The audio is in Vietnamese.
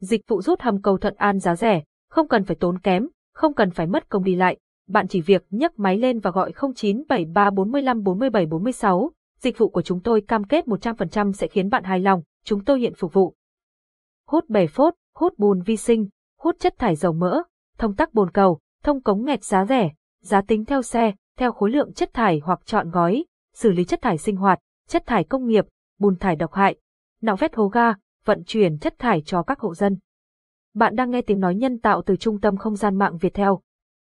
Dịch vụ rút hầm cầu Thuận An giá rẻ, không cần phải tốn kém, không cần phải mất công đi lại. Bạn chỉ việc nhấc máy lên và gọi 0973454746. Dịch vụ của chúng tôi cam kết 100% sẽ khiến bạn hài lòng, chúng tôi hiện phục vụ. Hút bể phốt, hút bùn vi sinh, hút chất thải dầu mỡ, thông tắc bồn cầu, thông cống nghẹt giá rẻ, giá tính theo xe, theo khối lượng chất thải hoặc chọn gói, xử lý chất thải sinh hoạt, chất thải công nghiệp, bùn thải độc hại, nạo vét hố ga, vận chuyển chất thải cho các hộ dân. Bạn đang nghe tiếng nói nhân tạo từ trung tâm không gian mạng Việt Theo.